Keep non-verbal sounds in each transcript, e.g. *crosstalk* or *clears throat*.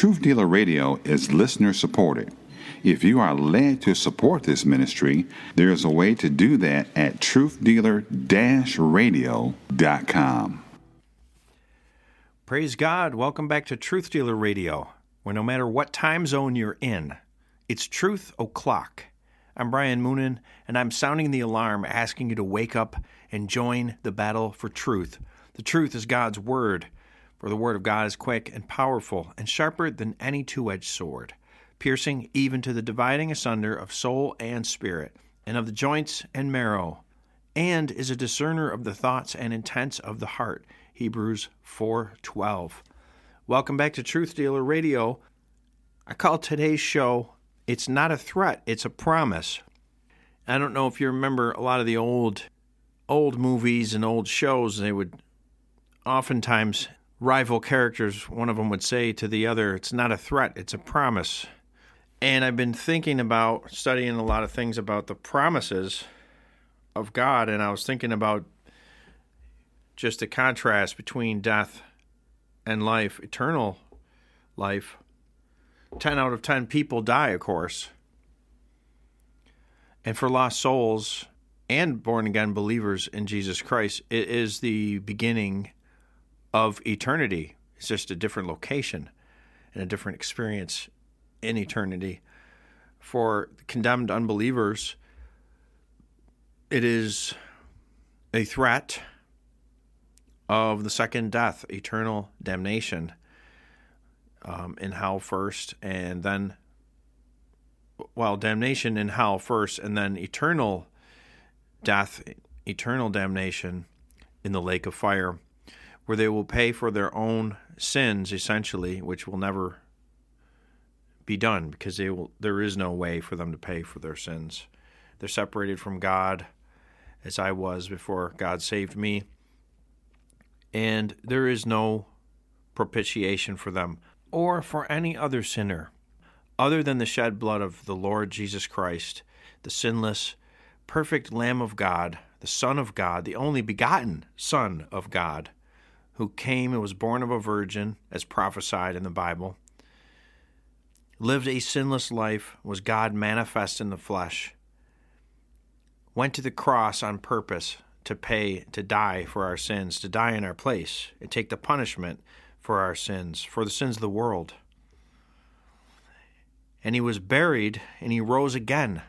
Truth Dealer Radio is listener supported. If you are led to support this ministry, there is a way to do that at truthdealer-radio.com. Praise God. Welcome back to Truth Dealer Radio, where no matter what time zone you're in, it's truth o'clock. I'm Brian Moonen, and I'm sounding the alarm asking you to wake up and join the battle for truth. The truth is God's Word, for the Word of God is quick and powerful and sharper than any two edged sword, piercing even to the dividing asunder of soul and spirit, and of the joints and marrow, and is a discerner of the thoughts and intents of the heart. Hebrews 4:12. Welcome back to Truth Dealer Radio. I call today's show it's not a threat, it's a promise. I don't know if you remember a lot of the old old movies and old shows, they would oftentimes rival characters, one of them would say to the other, It's not a threat, it's a promise. And I've been thinking about studying a lot of things about the promises of God, and I was thinking about just the contrast between death and life, eternal life. 10 out of 10 people die, of course. And for lost souls and born again believers in Jesus Christ, it is the beginning of eternity. It's just a different location and a different experience in eternity. For condemned unbelievers, it is a threat of the second death, eternal damnation um, in hell first, and then, well, damnation in hell first, and then eternal death, eternal damnation in the lake of fire, where they will pay for their own sins, essentially, which will never be done because they will. There is no way for them to pay for their sins. They're separated from God, as I was before God saved me, and there is no propitiation for them or for any other sinner other than the shed blood of the Lord Jesus Christ, the sinless, perfect Lamb of God, the Son of God, the only begotten Son of God, who came and was born of a virgin, as prophesied in the Bible, lived a sinless life, was God manifest in the flesh, went to the cross on purpose to pay, to die for our sins, to die in our place, and take the punishment for our sins, for the sins of the world. And he was buried, and he rose again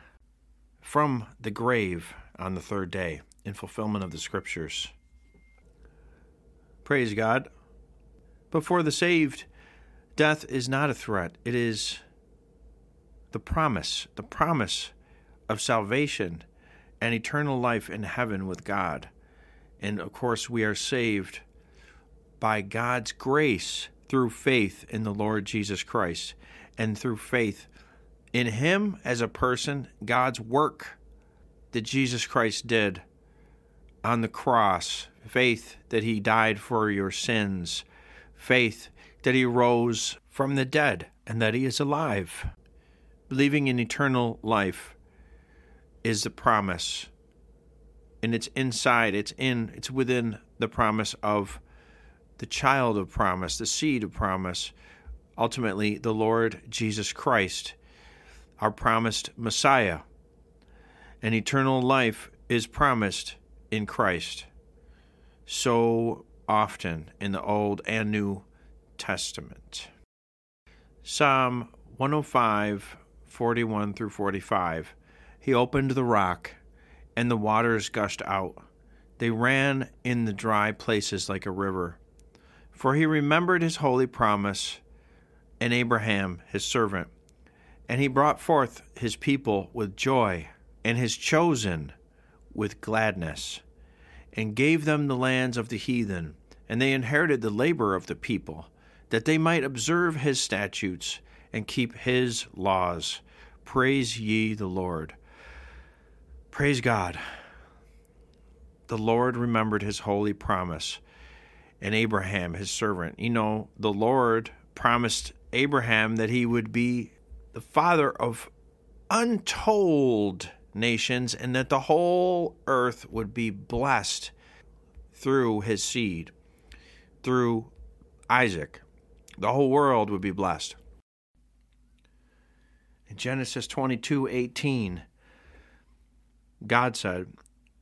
from the grave on the third day in fulfillment of the scriptures. Praise God. But for the saved, death is not a threat. It is the promise, the promise of salvation and eternal life in heaven with God. And of course, we are saved by God's grace through faith in the Lord Jesus Christ and through faith in Him as a person, God's work that Jesus Christ did on the cross, faith that He died for your sins, faith that He rose from the dead and that He is alive. Believing in eternal life is the promise. And it's inside, it's in, it's within the promise of the child of promise, the seed of promise, ultimately the Lord Jesus Christ, our promised Messiah. And eternal life is promised in Christ so often in the Old and New Testament. Psalm 105, 41 through 45. He opened the rock, and the waters gushed out. They ran in the dry places like a river. For he remembered his holy promise and Abraham his servant. And he brought forth his people with joy, and his chosen with gladness, and gave them the lands of the heathen, and they inherited the labor of the people, that they might observe his statutes and keep his laws. Praise ye the Lord. Praise God. The Lord remembered his holy promise and Abraham, his servant. You know, the Lord promised Abraham that he would be the father of untold nations and that the whole earth would be blessed through his seed, through Isaac. The whole world would be blessed. In Genesis 22 18, God said,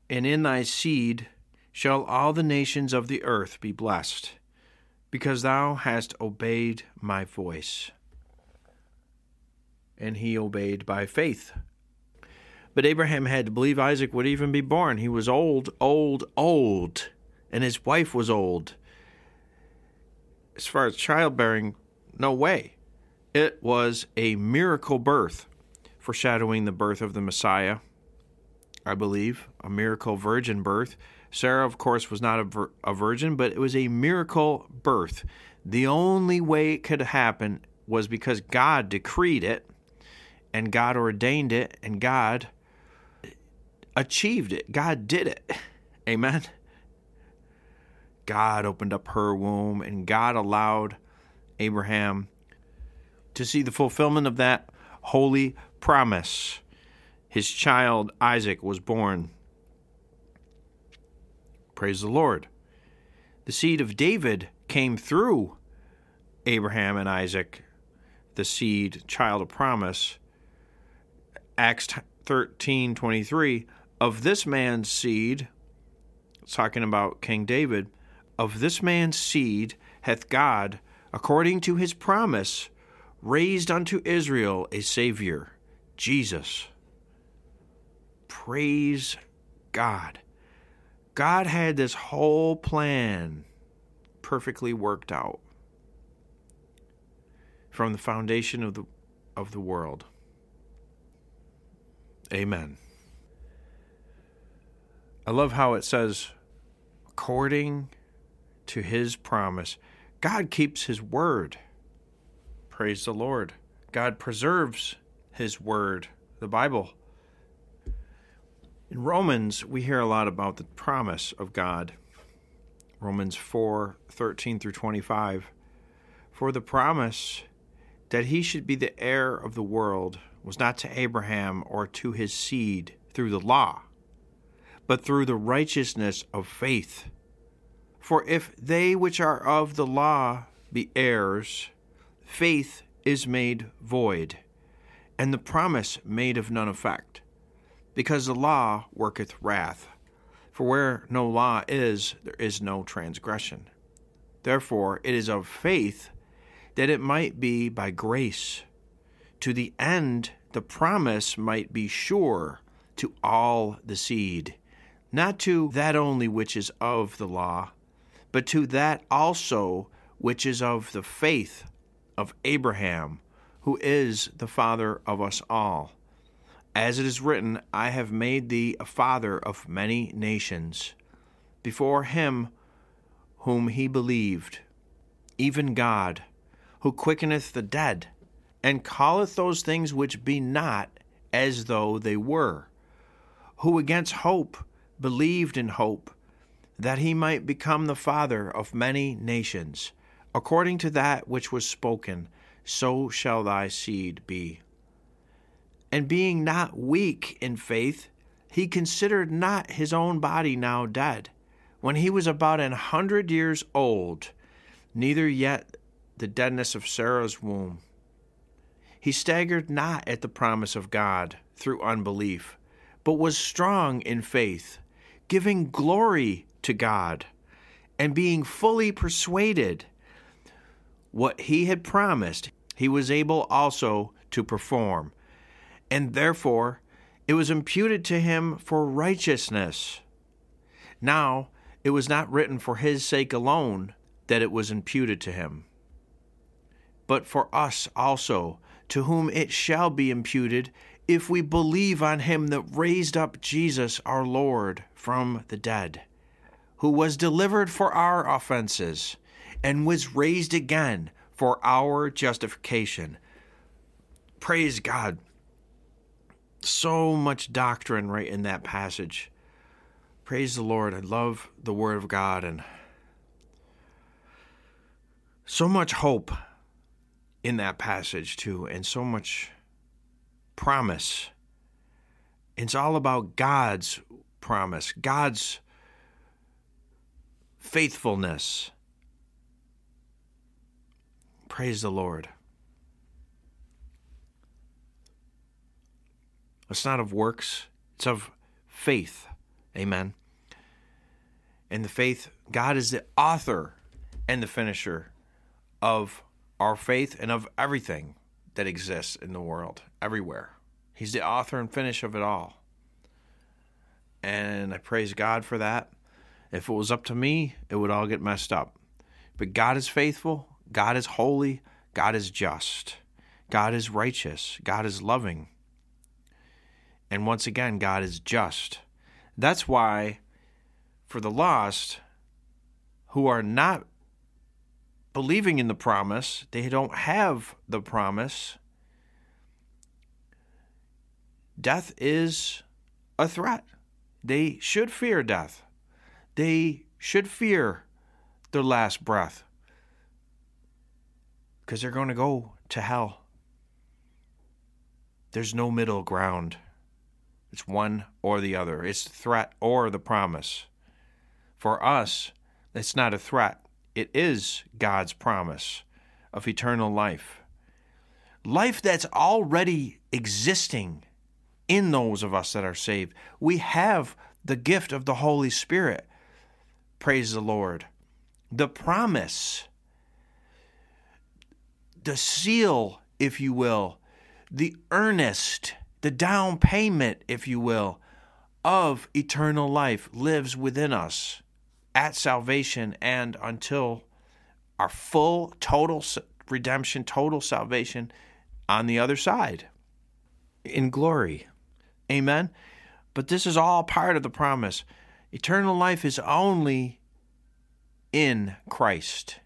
And in thy seed shall all the nations of the earth be blessed, because thou hast obeyed my voice. And he obeyed by faith. But Abraham had to believe Isaac would even be born. He was old, old, old, and his wife was old. As far as childbearing, no way. It was a miracle birth, foreshadowing the birth of the Messiah, I believe, a miracle virgin birth. Sarah, of course, was not a, vir- a virgin, but it was a miracle birth. The only way it could happen was because God decreed it, and God ordained it, and God achieved it. God did it. Amen. God opened up her womb, and God allowed Abraham to see the fulfillment of that holy promise. His child Isaac was born. Praise the Lord. The seed of David came through Abraham and Isaac, the seed, child of promise. Acts 13 23. Of this man's seed, talking about King David, of this man's seed hath God, according to his promise, raised unto Israel a Savior, Jesus. Praise God. God had this whole plan perfectly worked out from the foundation of the of the world. Amen. I love how it says according to his promise. God keeps his word. Praise the Lord. God preserves his word, the Bible. In Romans, we hear a lot about the promise of God. Romans 4 13 through 25. For the promise that he should be the heir of the world was not to Abraham or to his seed through the law, but through the righteousness of faith. For if they which are of the law be heirs, faith is made void, and the promise made of none effect, because the law worketh wrath. For where no law is, there is no transgression. Therefore, it is of faith that it might be by grace, to the end the promise might be sure to all the seed, not to that only which is of the law, but to that also which is of the faith of Abraham, who is the father of us all. As it is written, I have made thee a father of many nations, before him whom he believed, even God, who quickeneth the dead, and calleth those things which be not as though they were, who against hope believed in hope, that he might become the father of many nations, according to that which was spoken, so shall thy seed be. And being not weak in faith, he considered not his own body now dead, when he was about an hundred years old, neither yet the deadness of Sarah's womb. He staggered not at the promise of God through unbelief, but was strong in faith, giving glory to God, and being fully persuaded what he had promised, he was able also to perform. And therefore, it was imputed to him for righteousness. Now, it was not written for his sake alone that it was imputed to him, but for us also, to whom it shall be imputed if we believe on him that raised up Jesus our Lord from the dead, who was delivered for our offenses and was raised again for our justification. Praise God. So much doctrine right in that passage. Praise the Lord. I love the Word of God and so much hope in that passage, too, and so much promise. It's all about God's promise, God's faithfulness. Praise the Lord. It's not of works, it's of faith. Amen. And the faith, God is the author and the finisher of our faith and of everything that exists in the world, everywhere. He's the author and finish of it all. And I praise God for that. If it was up to me, it would all get messed up. But God is faithful, God is holy, God is just, God is righteous, God is loving. And once again, God is just. That's why, for the lost who are not believing in the promise, they don't have the promise. Death is a threat. They should fear death. They should fear their last breath because they're going to go to hell. There's no middle ground. It's one or the other. It's the threat or the promise. For us, it's not a threat, it is God's promise of eternal life. Life that's already existing in those of us that are saved. We have the gift of the Holy Spirit. Praise the Lord. The promise, the seal, if you will, the earnest the down payment, if you will, of eternal life lives within us at salvation and until our full, total redemption, total salvation on the other side in glory. Amen. But this is all part of the promise. Eternal life is only in Christ.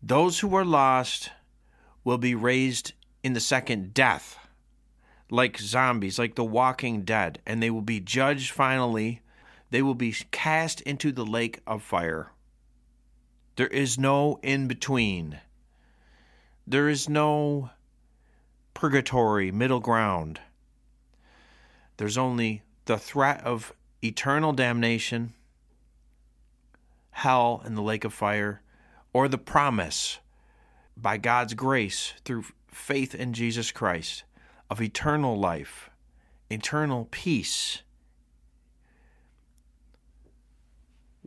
Those who are lost will be raised in the second death like zombies, like the walking dead, and they will be judged finally. They will be cast into the lake of fire. There is no in between. There is no purgatory, middle ground. There's only the threat of eternal damnation, hell, and the lake of fire, or the promise by God's grace through faith in Jesus Christ of eternal life, eternal peace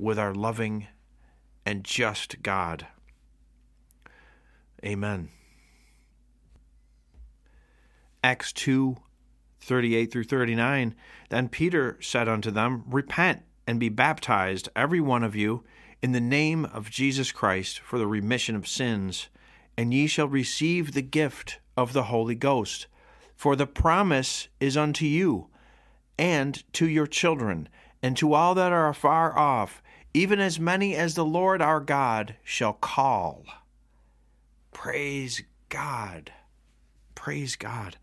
with our loving and just God. Amen. Acts 2 38 through 39. Then Peter said unto them, Repent and be baptized, every one of you, in the name of Jesus Christ for the remission of sins, and ye shall receive the gift of the Holy Ghost. For the promise is unto you, and to your children, and to all that are afar off, even as many as the Lord our God shall call. Praise God. Praise God.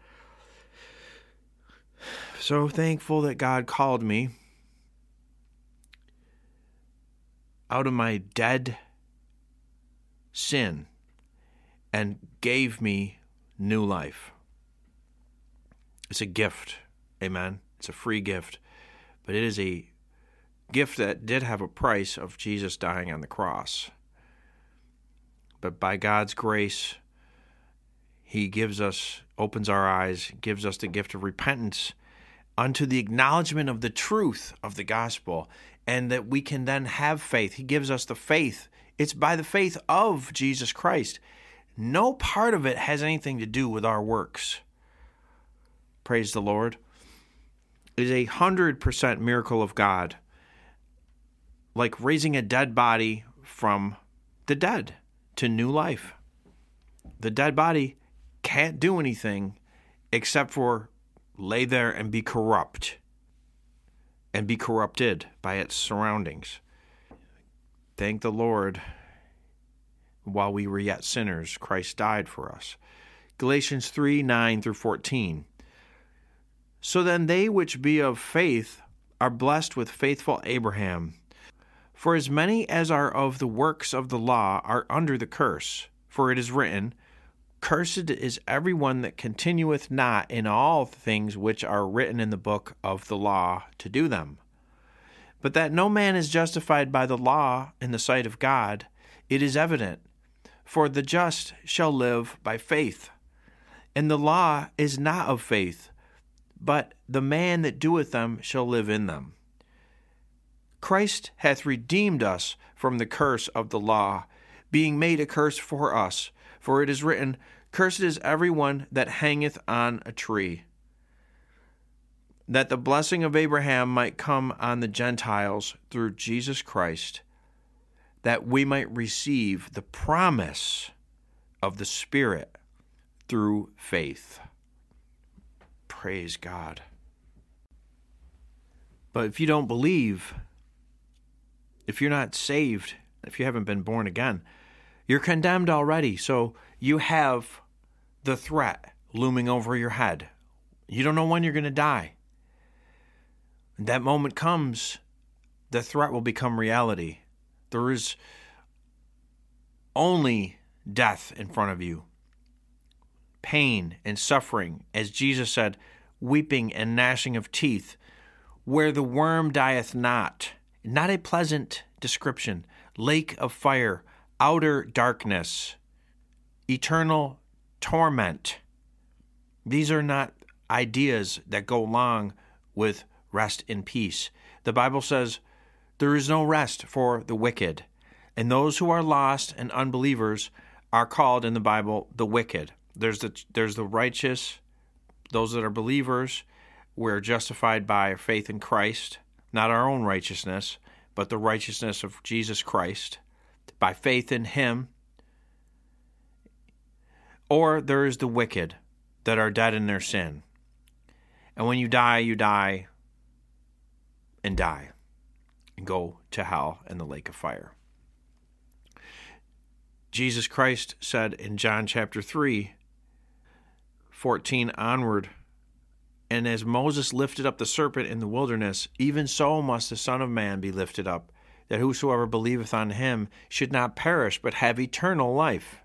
So thankful that God called me out of my dead sin and gave me new life. It's a gift. Amen. It's a free gift. But it is a gift that did have a price of Jesus dying on the cross. But by God's grace, He gives us, opens our eyes, gives us the gift of repentance unto the acknowledgement of the truth of the gospel, and that we can then have faith. He gives us the faith. It's by the faith of Jesus Christ. No part of it has anything to do with our works. Praise the Lord. It is a hundred percent miracle of God, like raising a dead body from the dead to new life. The dead body can't do anything except for lay there and be corrupt and be corrupted by its surroundings. Thank the Lord. While we were yet sinners, Christ died for us. Galatians 3 9 through 14. So then they which be of faith are blessed with faithful Abraham. For as many as are of the works of the law are under the curse, for it is written, Cursed is every one that continueth not in all things which are written in the book of the law to do them. But that no man is justified by the law in the sight of God, it is evident. for the just shall live by faith. And the law is not of faith, but the man that doeth them shall live in them. Christ hath redeemed us from the curse of the law, being made a curse for us. For it is written, Cursed is every one that hangeth on a tree. That the blessing of Abraham might come on the Gentiles through Jesus Christ, that we might receive the promise of the Spirit through faith. Praise God. But if you don't believe, if you're not saved, if you haven't been born again, you're condemned already. So you have the threat looming over your head. You don't know when you're going to die. that moment comes, the threat will become reality. There is only death in front of you, pain and suffering, as Jesus said, weeping and gnashing of teeth, where the worm dieth not. Not a pleasant description. Lake of fire, outer darkness, eternal torment. These are not ideas that go along with rest in peace. The Bible says there is no rest for the wicked, and those who are lost and unbelievers are called in the Bible the wicked. There's the there's the righteous, those that are believers, we're justified by faith in Christ, not our own righteousness, but the righteousness of Jesus Christ, by faith in Him. Or there is the wicked that are dead in their sin. And when you die, you die and die and go to hell and the lake of fire. Jesus Christ said in John chapter 3, 14 onward, and as Moses lifted up the serpent in the wilderness, even so must the Son of Man be lifted up, that whosoever believeth on him should not perish, but have eternal life.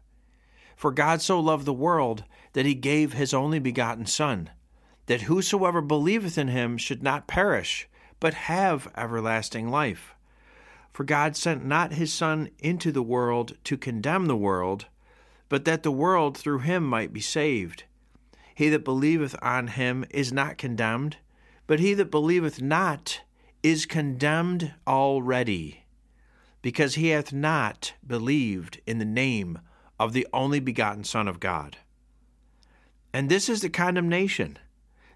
For God so loved the world that he gave his only begotten Son, that whosoever believeth in him should not perish, but have everlasting life. For God sent not his Son into the world to condemn the world, but that the world through him might be saved. He that believeth on him is not condemned, but he that believeth not is condemned already, because he hath not believed in the name of the only begotten Son of God. And this is the condemnation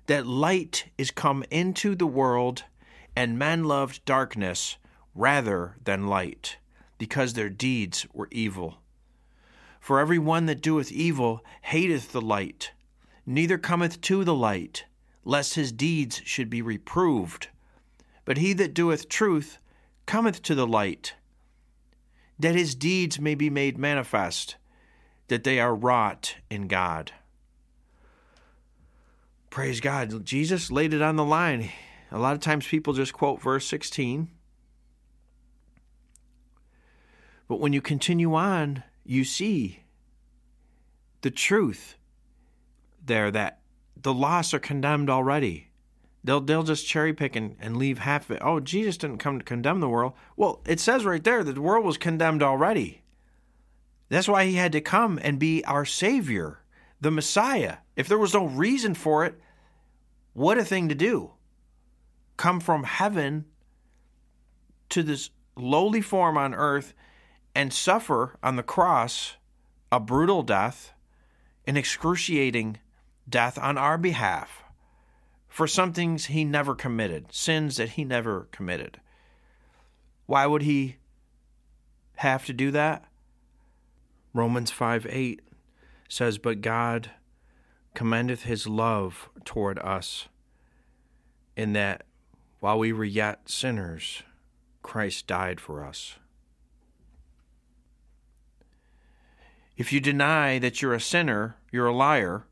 that light is come into the world, and men loved darkness rather than light, because their deeds were evil. For every one that doeth evil hateth the light neither cometh to the light, lest his deeds should be reproved. But he that doeth truth cometh to the light, that his deeds may be made manifest, that they are wrought in God. Praise God. Jesus laid it on the line. A lot of times people just quote verse 16. But when you continue on, you see the truth there that the lost are condemned already. They'll they'll just cherry pick and, and leave half of it. Oh, Jesus didn't come to condemn the world. Well, it says right there that the world was condemned already. That's why he had to come and be our Savior, the Messiah. If there was no reason for it, what a thing to do. Come from heaven to this lowly form on earth and suffer on the cross a brutal death, an excruciating death on our behalf for some things he never committed, sins that he never committed. Why would he have to do that? Romans 5 8 says, But God commendeth his love toward us, in that while we were yet sinners, Christ died for us. If you deny that you're a sinner, you're a liar,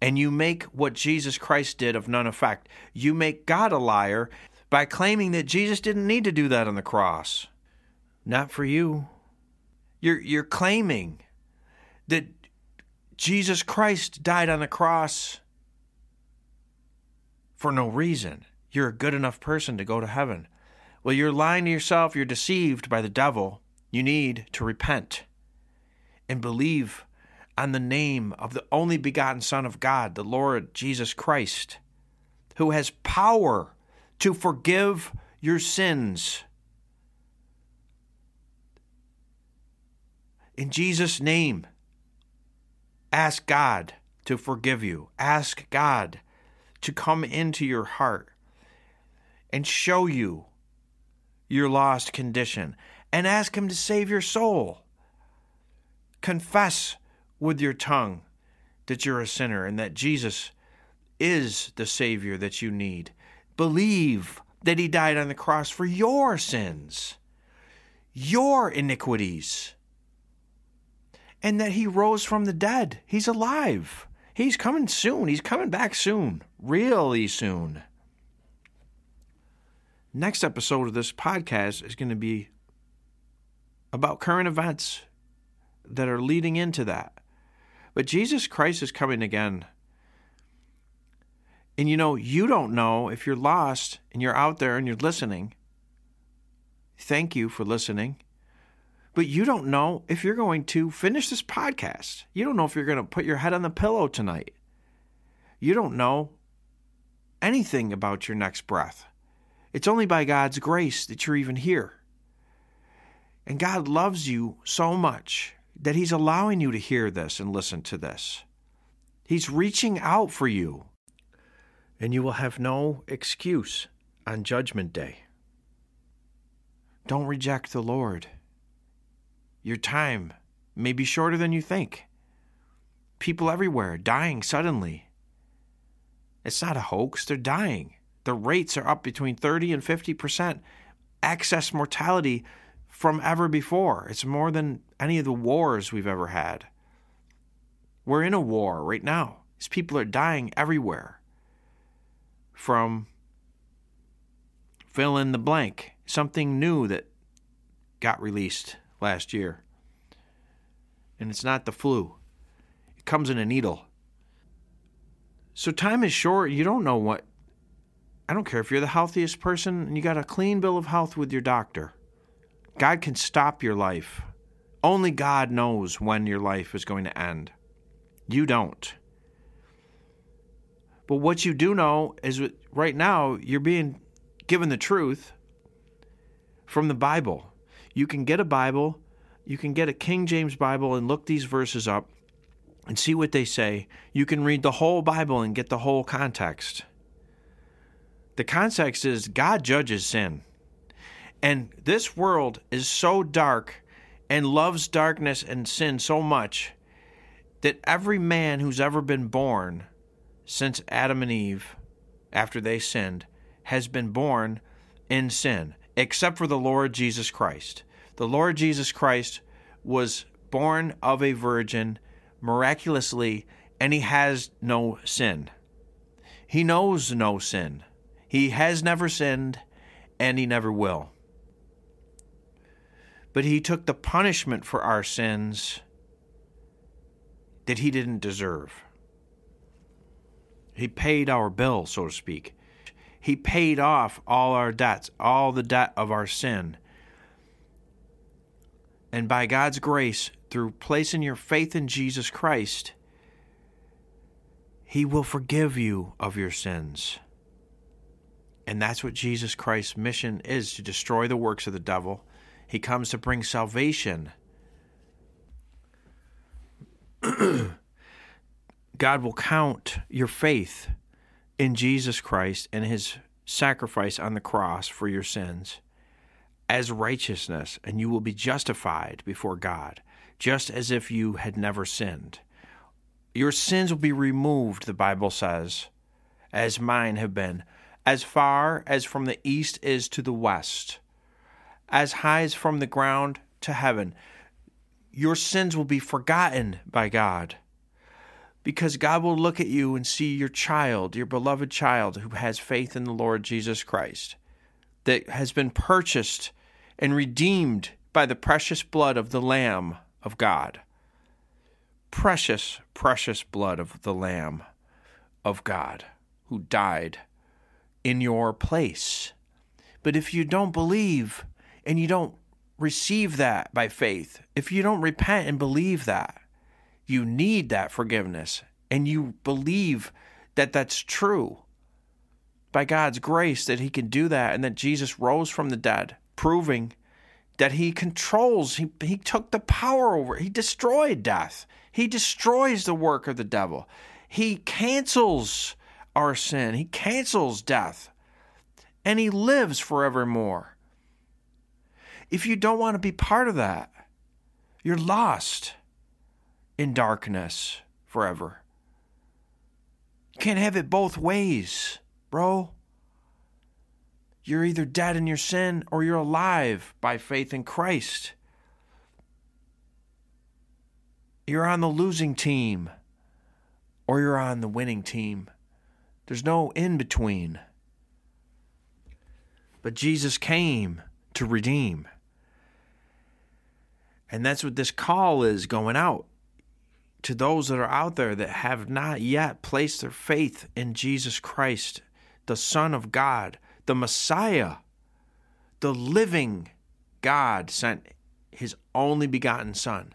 and you make what Jesus Christ did of none effect. You make God a liar by claiming that Jesus didn't need to do that on the cross. Not for you. You're, you're claiming that Jesus Christ died on the cross for no reason. You're a good enough person to go to heaven. Well, you're lying to yourself. You're deceived by the devil. You need to repent and believe on the name of the only begotten Son of God, the Lord Jesus Christ, who has power to forgive your sins. In Jesus' name, ask God to forgive you. Ask God to come into your heart and show you your lost condition and ask Him to save your soul. Confess with your tongue that you're a sinner and that Jesus is the Savior that you need. Believe that He died on the cross for your sins, your iniquities, and that He rose from the dead. He's alive. He's coming soon. He's coming back soon, really soon. Next episode of this podcast is going to be about current events that are leading into that. But Jesus Christ is coming again. And you know, you don't know if you're lost and you're out there and you're listening. Thank you for listening. But you don't know if you're going to finish this podcast. You don't know if you're going to put your head on the pillow tonight. You don't know anything about your next breath. It's only by God's grace that you're even here. And God loves you so much that He's allowing you to hear this and listen to this. He's reaching out for you. And you will have no excuse on Judgment Day. Don't reject the Lord. Your time may be shorter than you think. People everywhere dying suddenly. It's not a hoax, they're dying. The rates are up between 30 and 50% excess mortality from ever before. It's more than any of the wars we've ever had. We're in a war right now. These people are dying everywhere from fill in the blank, something new that got released last year. And it's not the flu, it comes in a needle. So time is short. You don't know what. I don't care if you're the healthiest person and you got a clean bill of health with your doctor. God can stop your life. Only God knows when your life is going to end. You don't. But what you do know is right now you're being given the truth from the Bible. You can get a Bible, you can get a King James Bible and look these verses up and see what they say. You can read the whole Bible and get the whole context. The context is God judges sin. And this world is so dark and loves darkness and sin so much that every man who's ever been born since Adam and Eve, after they sinned, has been born in sin, except for the Lord Jesus Christ. The Lord Jesus Christ was born of a virgin miraculously, and he has no sin. He knows no sin. He has never sinned, and he never will but he took the punishment for our sins that he didn't deserve. He paid our bill, so to speak. He paid off all our debts, all the debt of our sin. And by God's grace, through placing your faith in Jesus Christ, He will forgive you of your sins. And that's what Jesus Christ's mission is to destroy the works of the devil he comes to bring salvation. *clears throat* God will count your faith in Jesus Christ and his sacrifice on the cross for your sins as righteousness, and you will be justified before God, just as if you had never sinned. Your sins will be removed, the Bible says, as mine have been, as far as from the east is to the west as high as from the ground to heaven. Your sins will be forgotten by God because God will look at you and see your child, your beloved child who has faith in the Lord Jesus Christ, that has been purchased and redeemed by the precious blood of the Lamb of God. Precious, precious blood of the Lamb of God who died in your place. But if you don't believe, and you don't receive that by faith, if you don't repent and believe that, you need that forgiveness and you believe that that's true by God's grace that he can do that and that Jesus rose from the dead, proving that he controls, he, he took the power over, he destroyed death. He destroys the work of the devil. He cancels our sin, he cancels death, and he lives forevermore. If you don't want to be part of that, you're lost in darkness forever. You can't have it both ways, bro. You're either dead in your sin or you're alive by faith in Christ. You're on the losing team or you're on the winning team. There's no in between. But Jesus came to redeem. And that's what this call is going out to those that are out there that have not yet placed their faith in Jesus Christ, the Son of God, the Messiah, the living God sent his only begotten Son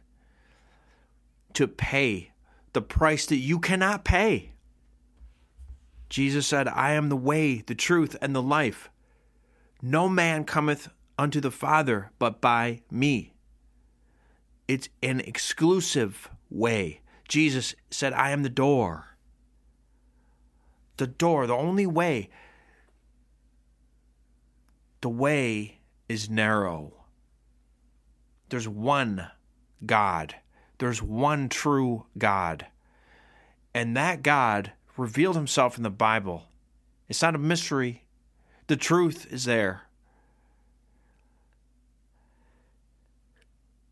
to pay the price that you cannot pay. Jesus said, I am the way, the truth, and the life. No man cometh unto the Father but by me. It's an exclusive way. Jesus said, I am the door. The door, the only way. The way is narrow. There's one God, there's one true God. And that God revealed himself in the Bible. It's not a mystery, the truth is there.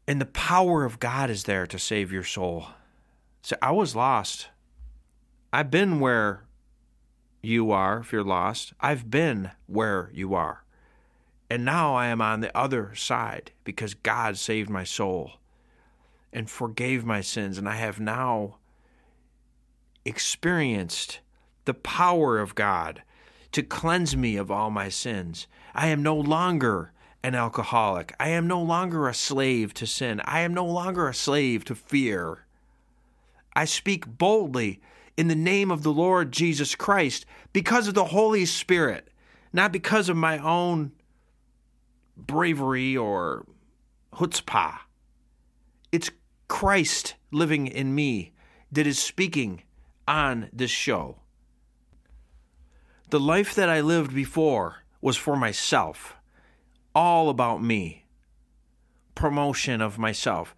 And the power of God is there to save your soul. So I was lost. I've been where you are, if you're lost. I've been where you are. And now I am on the other side because God saved my soul and forgave my sins. And I have now experienced the power of God to cleanse me of all my sins. I am no longer an alcoholic. I am no longer a slave to sin. I am no longer a slave to fear. I speak boldly in the name of the Lord Jesus Christ because of the Holy Spirit, not because of my own bravery or chutzpah. It's Christ living in me that is speaking on this show. The life that I lived before was for myself all about me, promotion of myself,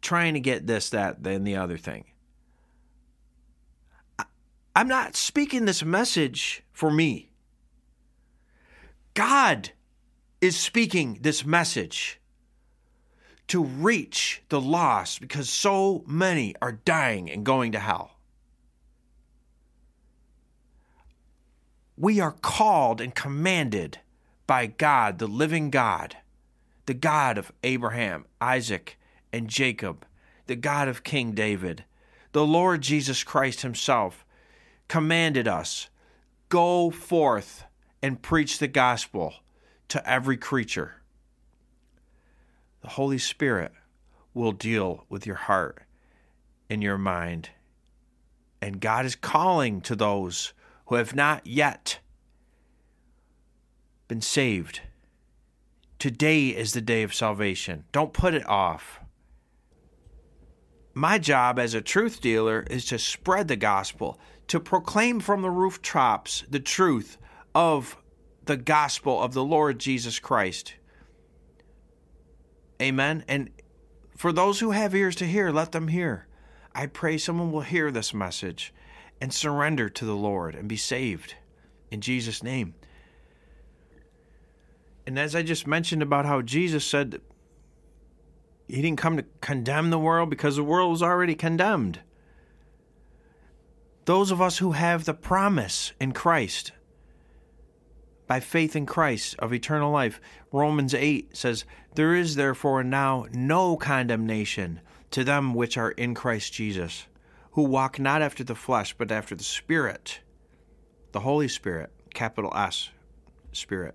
trying to get this, that, then the other thing. I'm not speaking this message for me. God is speaking this message to reach the lost because so many are dying and going to hell. We are called and commanded by God, the living God, the God of Abraham, Isaac, and Jacob, the God of King David, the Lord Jesus Christ Himself, commanded us go forth and preach the gospel to every creature. The Holy Spirit will deal with your heart and your mind. And God is calling to those who have not yet been saved. Today is the day of salvation. Don't put it off. My job as a truth dealer is to spread the gospel, to proclaim from the rooftops the truth of the gospel of the Lord Jesus Christ. Amen. And for those who have ears to hear, let them hear. I pray someone will hear this message and surrender to the Lord and be saved in Jesus' name. And as I just mentioned about how Jesus said he didn't come to condemn the world because the world was already condemned. Those of us who have the promise in Christ, by faith in Christ of eternal life, Romans 8 says, There is therefore now no condemnation to them which are in Christ Jesus, who walk not after the flesh, but after the Spirit, the Holy Spirit, capital S, Spirit.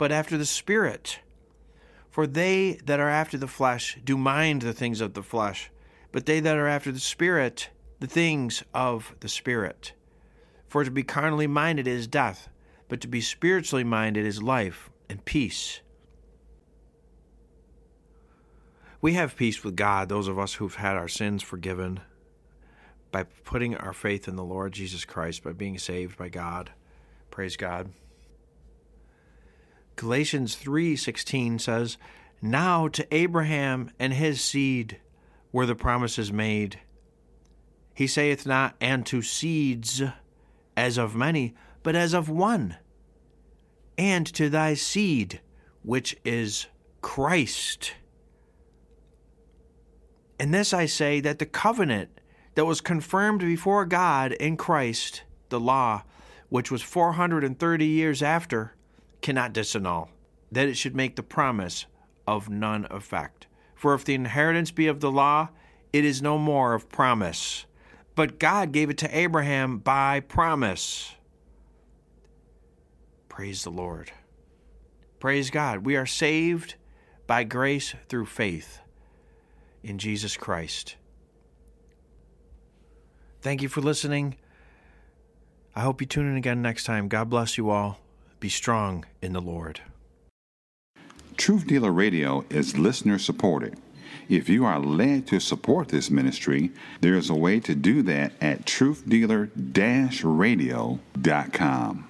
but after the Spirit. For they that are after the flesh do mind the things of the flesh, but they that are after the Spirit, the things of the Spirit. For to be carnally minded is death, but to be spiritually minded is life and peace. We have peace with God, those of us who've had our sins forgiven, by putting our faith in the Lord Jesus Christ, by being saved by God. Praise God. Galatians 3:16 says, "Now to Abraham and his seed were the promises made. He saith not, and to seeds, as of many, but as of one, and to thy seed, which is Christ." And this I say that the covenant that was confirmed before God in Christ, the law, which was 430 years after, cannot disannul, that it should make the promise of none effect. For if the inheritance be of the law, it is no more of promise. But God gave it to Abraham by promise. Praise the Lord. Praise God. We are saved by grace through faith in Jesus Christ. Thank you for listening. I hope you tune in again next time. God bless you all. Be strong in the Lord. Truth Dealer Radio is listener supported. If you are led to support this ministry, there is a way to do that at truthdealer-radio.com.